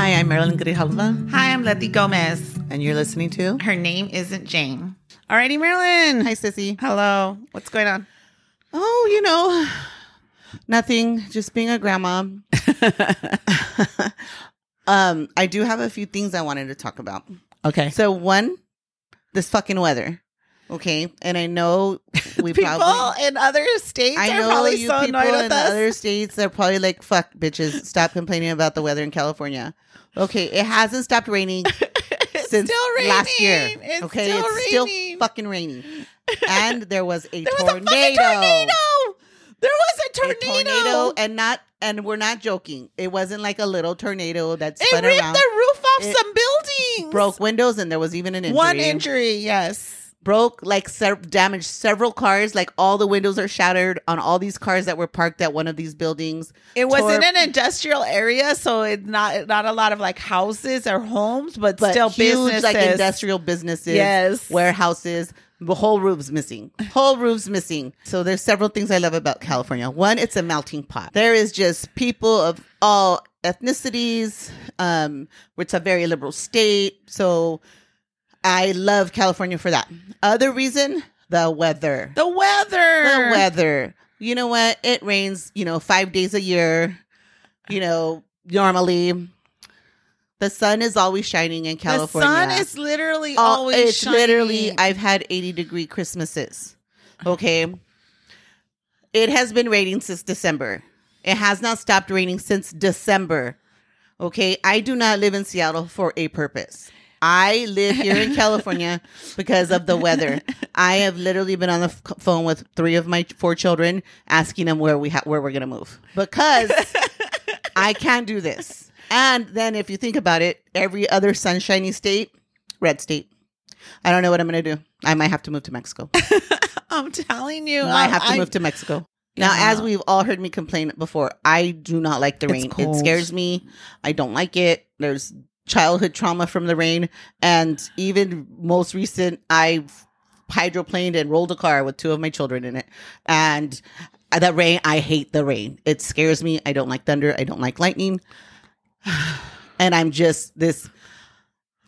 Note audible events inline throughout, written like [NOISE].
Hi, I'm Marilyn Grijalva, Hi, I'm Letty Gomez. and you're listening to Her name isn't Jane. Alrighty, Marilyn. Hi, Sissy. Hello. What's going on? Oh, you know, nothing. Just being a grandma. [LAUGHS] um, I do have a few things I wanted to talk about. Okay. So, one, this fucking weather. Okay, and I know [LAUGHS] we People probably. in other states I are know probably you so people in us. other states are probably like, "Fuck, bitches, stop complaining about the weather in California." Okay, it hasn't stopped raining [LAUGHS] since last year. It's okay, still it's raining. still fucking raining, [LAUGHS] and there was a there was tornado. a fucking tornado. There was a A tornado. tornado, and not, and we're not joking. It wasn't like a little tornado that it spun ripped around, the roof off It some buildings. broke windows, and there was even an injury. one injury. Yes. Broke like se- damaged several cars. Like all the windows are shattered on all these cars that were parked at one of these buildings. It was in an industrial area, so it's not not a lot of like houses or homes, but, but still huge businesses. like industrial businesses, Yes. warehouses. The whole roof's missing. Whole roof's missing. So there's several things I love about California. One, it's a melting pot. There is just people of all ethnicities. Um, it's a very liberal state. So I love California for that. Other reason, the weather. the weather. The weather. You know what? It rains, you know, five days a year. You know, normally. The sun is always shining in California. The sun is literally All- always it's shining. literally I've had 80 degree Christmases. Okay. It has been raining since December. It has not stopped raining since December. Okay. I do not live in Seattle for a purpose. I live here in California [LAUGHS] because of the weather. I have literally been on the f- phone with three of my four children asking them where we ha- where we're going to move because [LAUGHS] I can't do this. And then if you think about it, every other sunshiny state, red state. I don't know what I'm going to do. I might have to move to Mexico. [LAUGHS] I'm telling you, I have to I- move to Mexico. Now, Yeah. as we've all heard me complain before, I do not like the It's rain. It scares me. I don't like it. There's childhood trauma from the rain. And even most recent, I hydroplaned and rolled a car with two of my children in it. And that rain, I hate the rain. It scares me. I don't like thunder. I don't like lightning. [SIGHS] And I'm just this.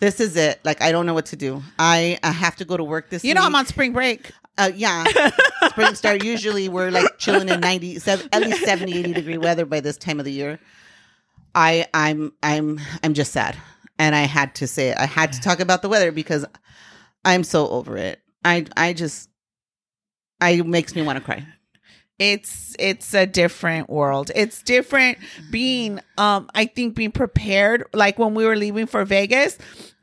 This is it. Like I don't know what to do. I, I have to go to work this. You know, I'm on spring break. Uh, yeah. [LAUGHS] Spring start. Usually we're like chilling in 90, sev- at least 70, 80 degree weather by this time of the year. I, I'm, I'm, I'm just sad. And I had to say it. I had to talk about the weather because I'm so over it. I, I just, I it makes me want to cry. It's it's a different world. It's different being um I think being prepared like when we were leaving for Vegas,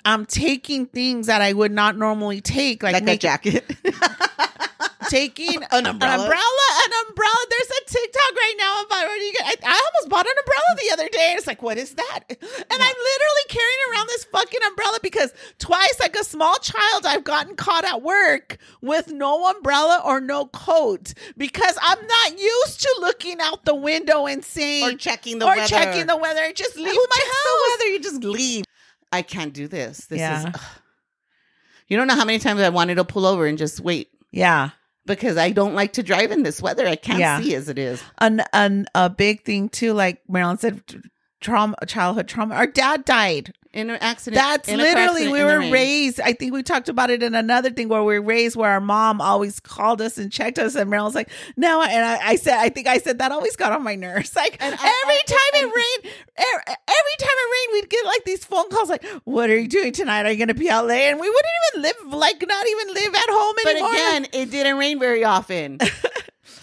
I'm taking things that I would not normally take like, Like a make- jacket. [LAUGHS] taking [LAUGHS] An umbrella? an umbrella, an umbrella. There's a TikTok right now about where you get. I, I almost bought an umbrella the other day. It's like, what is that? And I'm literally carrying around this fucking umbrella because twice, like a small child, I've gotten caught at work with no umbrella or no coat because I'm not used to looking out the window and seeing or checking the or weather. checking the weather. and Just leave Who my house. the weather? You just leave. I can't do this. This Yeah. is. ugh. You don't know how many times I wanted to pull over and just wait Yeah. Because I don't like to drive in this weather. I can't Yeah. see as it is. And an a big thing too like marilyn said trauma childhood trauma our dad died In an accident. that's in a car literally accident we were raised i think we talked about it in another thing where we were raised where our mom always called us and checked us and marilyn's like no and i, I said i think i said that always got on my nerves [LAUGHS] like And every I- I- time and- it rained er- every time it rained we'd get like these phone calls like what are you doing tonight are you gonna be out late and we wouldn't even live like not even live at home anymore. But again, it didn't rain very often. [LAUGHS]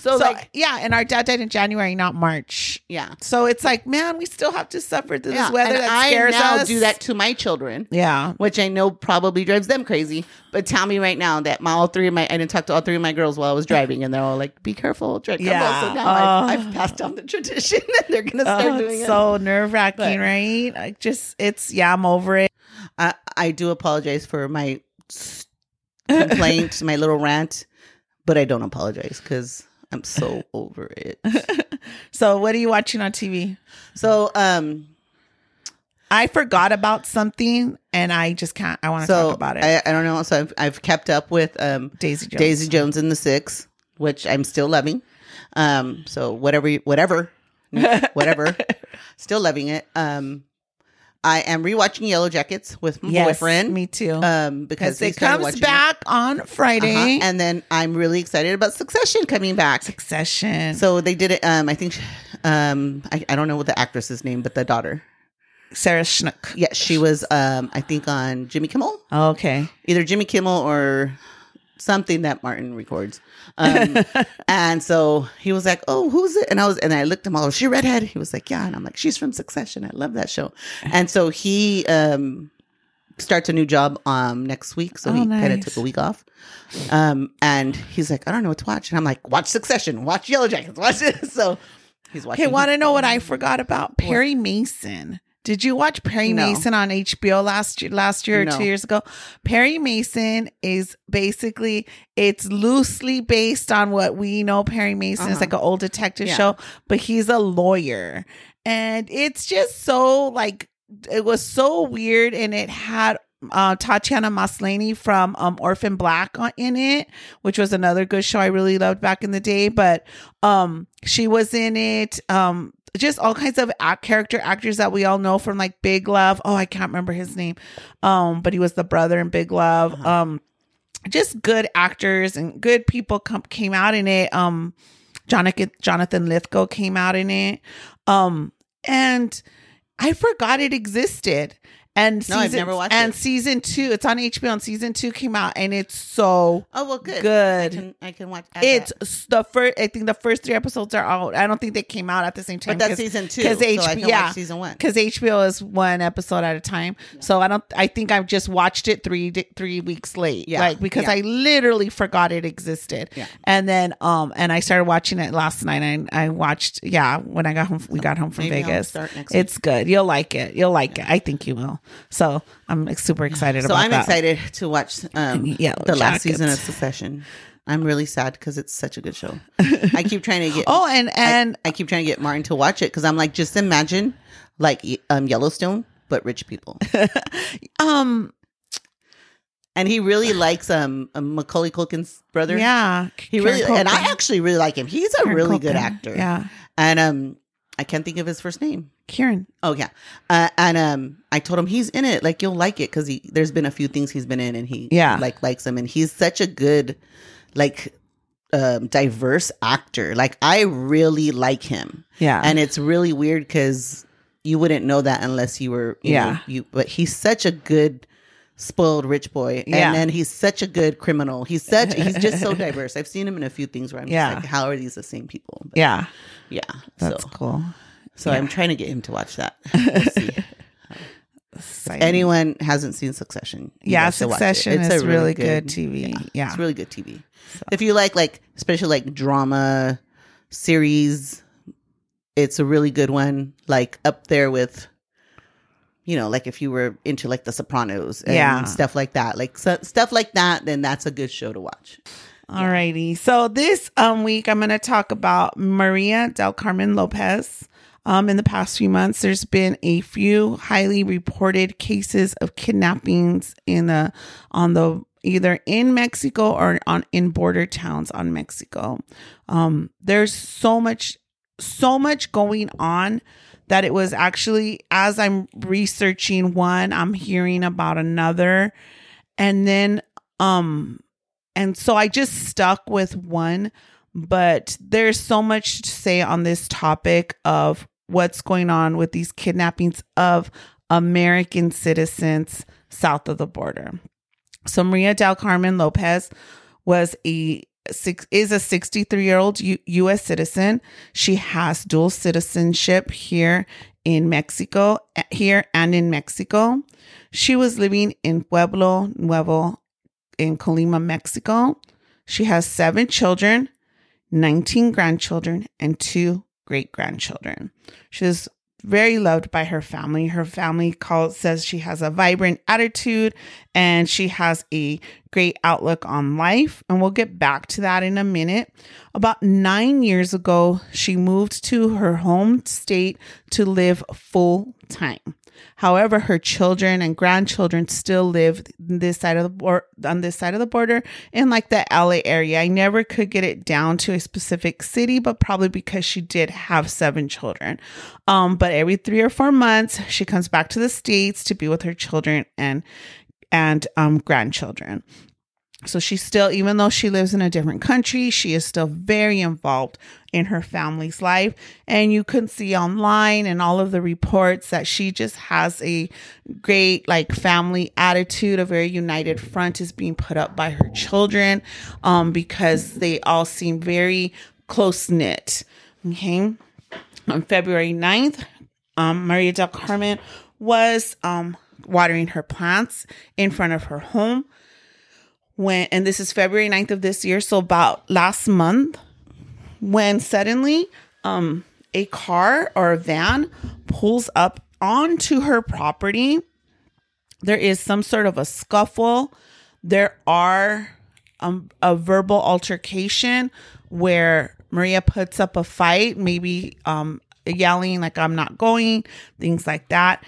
so So, like, yeah and our dad died in january not march yeah. so it's like, man, we still have to suffer through yeah. this weather and that I scares now us. do that to my children, Yeah. which I know probably drives them crazy. But tell me right now that my all three of my I didn't talk to all three of my girls while I was [LAUGHS] driving, and they're all like, "Be careful, drive. Yeah. So now I've, Oh. I've passed down the tradition, [LAUGHS] and they're gonna oh, start Oh, doing it. so nerve wracking, right? Like just it's yeah, I'm over it. I, I do apologize for my complaint, [LAUGHS] my little rant, but I don't apologize because I'm so [LAUGHS] over it. So what are you watching on TV? So, um, I forgot about something and I just can't I want to so talk about it. I, I don't know. So I've, I've kept up with um Daisy Jones. Daisy Jones and the Six, which I'm still loving. Um, so whatever, whatever, [LAUGHS] whatever, still loving it. Um, I am rewatching Yellow Jackets with my Yes, boyfriend. me too. Um, because it comes back on Uh-huh. Friday. And then I'm really excited about Succession coming back. Succession. So they did it. Um, I think, um, I, I don't know what the actress's name, but the daughter. Sarah Schnook. Yeah, she was. Um, I think on Jimmy Kimmel, Okay. either Jimmy Kimmel or something that Martin records. Um, [LAUGHS] and so he was like, "Oh, who's it?" And I was, and I looked him all. Over. She redhead. He was like, "Yeah," and I'm like, "She's from Succession. I love that show." And so he um starts a new job um next week, so Oh, he kind of took a week off. Um, and he's like, "I don't know what to watch," and I'm like, "Watch Succession. Watch Yellow Jackets. Watch it." [LAUGHS] So he's watching. Okay, want to know what I forgot about? Perry Mason. Did you watch Perry No. Mason on HBO last year, last year or No. two years ago? Perry Mason is basically it's loosely based on what we know. Perry Mason is Uh-huh. like an old detective Yeah. show, but he's a lawyer, and it's just so like it was so weird, and it had uh, Tatiana Maslany from um, Orphan Black in it, which was another good show I really loved back in the day. But um, she was in it. Um, just all kinds of act- character actors that we all know from like Big Love. Oh, I can't remember his name. Um, but he was the brother in Big Love. Uh-huh. Um, just good actors and good people come came out in it. Um, Jonathan Jonathan Lithgow came out in it. Um, and I forgot it existed. And No, I've season, never watched and it. season two, it's on HBO. And season two came out, and it's so Oh well, good. Good. I can, I can watch. it's that. the first. I think the first three episodes are out. I don't think they came out at the same time. but that's season two. 'cause so H- I can yeah. season one. because HBO is one episode at a time. So I don't. I think I've just watched it three three weeks late. Yeah, like because yeah. I literally forgot it existed. Yeah. and then um and I started watching it last night. And I watched yeah when I got home. We got home from Maybe Vegas. start next week. it's good. You'll like it. You'll like it. I think you will. So I'm like, super excited So I'm that. excited to watch um, [LAUGHS] Yellow the last season of Succession. I'm really sad because it's such a good show. I keep trying to [LAUGHS] get. Oh, and and I keep trying to get Martin to watch it because I'm like, just imagine like um, Yellowstone, but rich people. [LAUGHS] um And he really likes um, um Macaulay Culkin's brother. yeah, he really Kieran and I actually really like him. He's a Kieran really good actor. Yeah, and um, I can't think of his first name. Kieran. Oh yeah, uh, and um, I told him he's in it. Like you'll like it because he. There's been a few things he's been in, and he Yeah. like likes him, and he's such a good, like, um, diverse actor. Like I really like him, Yeah, and it's really weird because you wouldn't know that unless you were, you Yeah. know, you. But he's such a good. Spoiled rich boy, and then he's such a good criminal. He's such he's just so [LAUGHS] diverse. I've seen him in a few things where I'm Yeah. just like, how are these the same people? But yeah, yeah, that's so cool. so yeah. I'm trying to get him to watch that. [LAUGHS] We'll anyone hasn't seen Succession, yeah, watch it. Succession It's a is really good, TV. Yeah, It's really good TV. If you like, like, especially like drama series, it's a really good one. Like up there with, you know, like if you were into like The Sopranos and Yeah. stuff like that, like so, stuff like that, then that's a good show to watch. Alrighty. So this um week I'm going to talk about Maria del Carmen Lopez. Um, in the past few months, there's been a few highly reported cases of kidnappings in the on the either in Mexico or on in border towns on Mexico. Um, there's so much so much going on that it was actually as I'm researching one, I'm hearing about another, and then um and so I just stuck with one, but there's so much to say on this topic of what's going on with these kidnappings of American citizens south of the border. So Maria del Carmen Lopez was a six is a 63 year old U- U.S. citizen. She has dual citizenship here in Mexico, eh, here and in Mexico. She was living in Pueblo Nuevo in Colima, Mexico. She has seven children, 19 grandchildren, and two great grandchildren. She She's very loved by her family. Her family calls says she has a vibrant attitude and she has a great outlook on life. And we'll get back to that in a minute. About nine years ago, she moved to her home state to live full time. However, her children and grandchildren still live this side of the board on this side of the border in like the LA area. I never could get it down to a specific city, but probably because she did have seven children. Um, but every three or four months, she comes back to the states to be with her children and and um, grandchildren. So she's still, even though she lives in a different country, she is still very involved in her family's life. And you can see online and all of the reports that she just has a great, like, family attitude. A very united front is being put up by her children um, because they all seem very close knit. Okay. On February 9th, um, Maria del Carmen was um, watering her plants in front of her home when and this is February 9th of this year, so about last month, when suddenly um a car or a van pulls up onto her property. There is some sort of a scuffle. There are um, a verbal altercation where Maria puts up a fight, maybe um, yelling like I'm not going, things like that.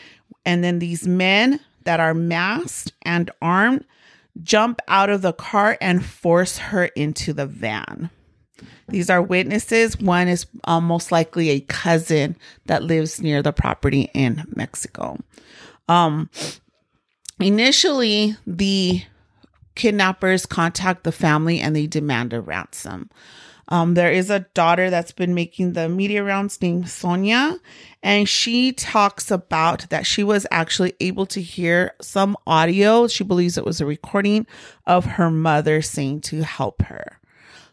And then these men that are masked and armed jump out of the car and force her into the van. These are witnesses. One is um, most likely a cousin that lives near the property in Mexico. Um, initially, the kidnappers contact the family and they demand a ransom. Um, there is a daughter that's been making the media rounds named Sonia, and she talks about that she was actually able to hear some audio. She believes it was a recording of her mother saying to help her.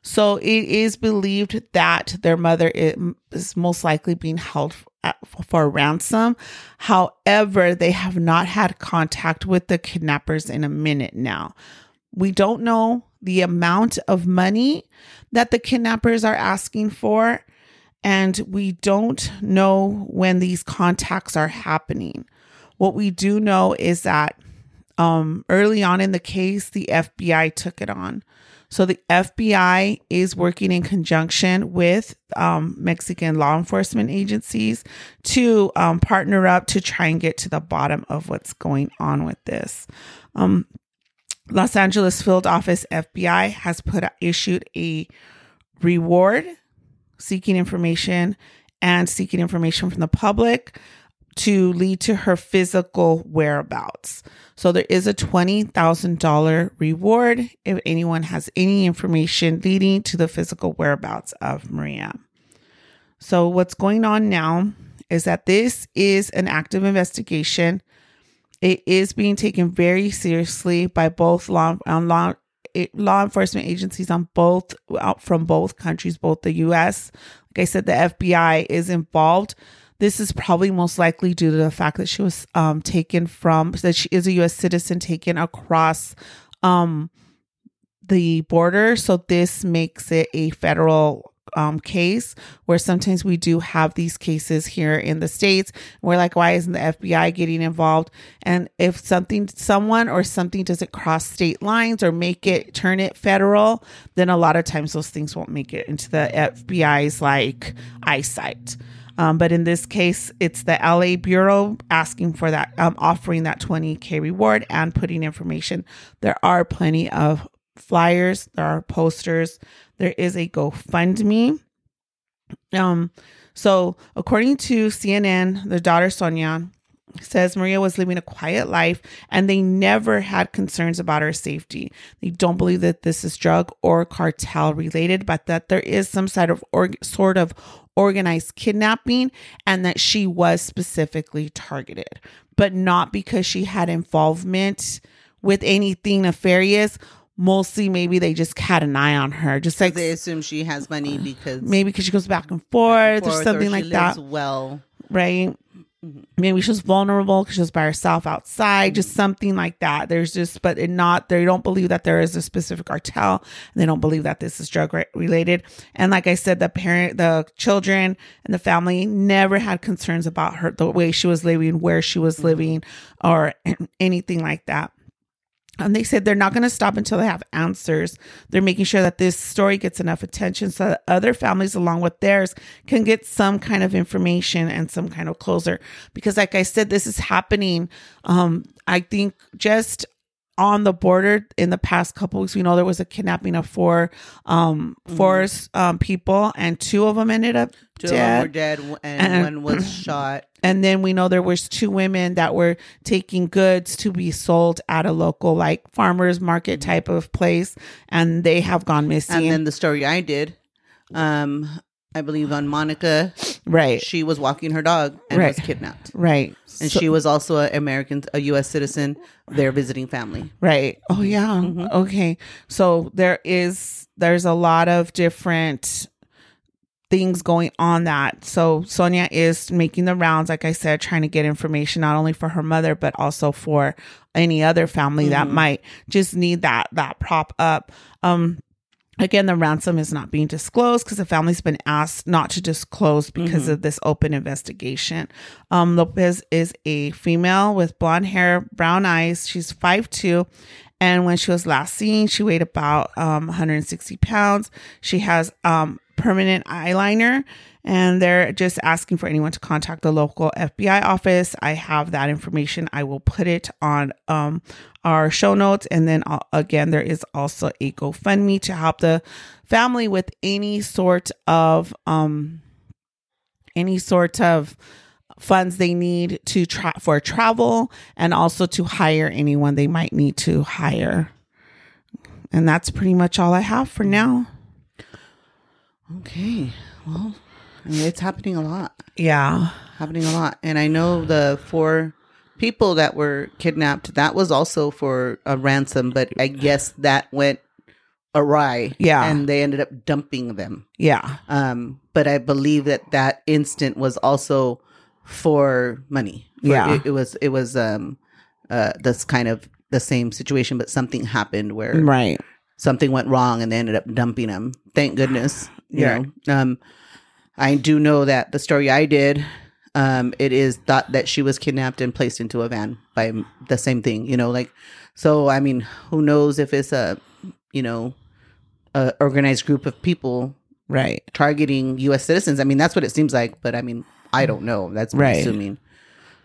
So it is believed that their mother is most likely being held for ransom. However, they have not had contact with the kidnappers in a minute now. We don't know the amount of money that the kidnappers are asking for. And we don't know when these contacts are happening. What we do know is that um, early on in the case, the FBI took it on. So the FBI is working in conjunction with um, Mexican law enforcement agencies to um, partner up to try and get to the bottom of what's going on with this. Um, Los Angeles Field Office FBI has put issued a reward seeking information and seeking information from the public to lead to her physical whereabouts. So there is a $20,000 reward if anyone has any information leading to the physical whereabouts of Maria. So what's going on now is that this is an active investigation it is being taken very seriously by both law, um, law, law enforcement agencies on both out from both countries, both the U.S. Like I said, the FBI is involved. This is probably most likely due to the fact that she was um, taken from that she is a U.S. citizen taken across um, the border. So this makes it a federal um, case where sometimes we do have these cases here in the States. We're like, why isn't the FBI getting involved? And if something, someone or something doesn't cross state lines or make it, turn it federal, then a lot of times those things won't make it into the FBI's like eyesight. Um, but in this case, it's the LA Bureau asking for that, um, offering that 20K reward and putting information. There are plenty of flyers, there are posters, there is a GoFundMe. Um, so according to CNN, the daughter Sonia says Maria was living a quiet life and they never had concerns about her safety. They don't believe that this is drug or cartel related, but that there is some sort of or, sort of organized kidnapping and that she was specifically targeted, but not because she had involvement with anything nefarious mostly maybe they just had an eye on her just like they assume she has money because maybe because she goes back and forth, back and forth or something or like that well right mm-hmm. maybe she's vulnerable because she's by herself outside mm-hmm. just something like that there's just but it not they don't believe that there is a specific cartel and they don't believe that this is drug related and like i said the parent the children and the family never had concerns about her the way she was living where she was mm-hmm. living or [CLEARS THROAT] anything like that And they said they're not going to stop until they have answers. They're making sure that this story gets enough attention so that other families, along with theirs, can get some kind of information and some kind of closure. Because, like I said, this is happening. Um, I think just on the border in the past couple weeks, we know there was a kidnapping of four, um, four um, people, and two of them ended up Two of them were dead. dead, and, And- one was [CLEARS THROAT] shot. And then we know there was two women that were taking goods to be sold at a local like farmers market type of place, and they have gone missing. And then the story I did, um, I believe on Monica, right, she was walking her dog and Right. was kidnapped. right, And So- she was also an American, a U.S. citizen. They're visiting family. Right. Oh yeah. Mhm. Okay. So there is there's a lot of different things going on that. So Sonia is making the rounds like I said trying to get information not only for her mother but also for any other family that Mhm. might just need that that prop up. Um Again, the ransom is not being disclosed because the family's been asked not to disclose because Mhm. of this open investigation. Um, Lopez is a female with blonde hair, brown eyes. She's 5'2. And when she was last seen, she weighed about um, 160 pounds. She has um, permanent eyeliner, and they're just asking for anyone to contact the local FBI office. I have that information. I will put it on um, our show notes. And then uh, again, there is also a GoFundMe to help the family with any sort of um, any sort of funds they need to for travel and also to hire anyone they might need to hire. And that's pretty much all I have for now. Okay. Well, it's happening a lot. Yeah. Happening a lot. And I know the four people that were kidnapped, that was also for a ransom, but I guess that went awry. Yeah. And they ended up dumping them. Yeah. Um, but I believe that that instant was also for money. For- Yeah. it, it was it was um uh this kind of the same situation, but something happened where Right. something went wrong and they ended up dumping them. Thank goodness. You Yeah. know. Um, I do know that the story I did. Um, it is thought that she was kidnapped and placed into a van by the same thing. You know, like so. I mean, who knows if it's a you know a organized group of people Right. targeting U.S. citizens. I mean, that's what it seems like, but I mean, I don't know. That's Right. assuming.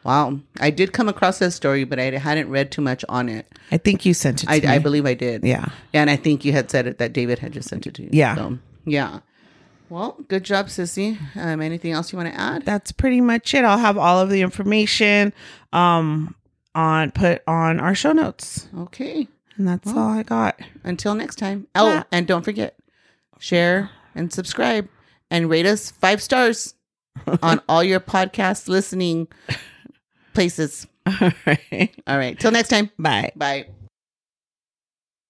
Wow, I did come across that story, but I hadn't read too much on it. I think you sent it to I, me. I believe I did. yeah. Yeah, and I think you had said it that David had just sent it to you. Yeah. So, yeah. Well, good job, Sissy. Um, anything else you want to add? That's pretty much it. I'll have all of the information um on put on our show notes. Okay. And that's Well. all I got. Until next time. Oh, Yeah. and don't forget, share and subscribe and rate us five stars [LAUGHS] on all your podcast listening places. all right. All right. Till next time. Bye. Bye.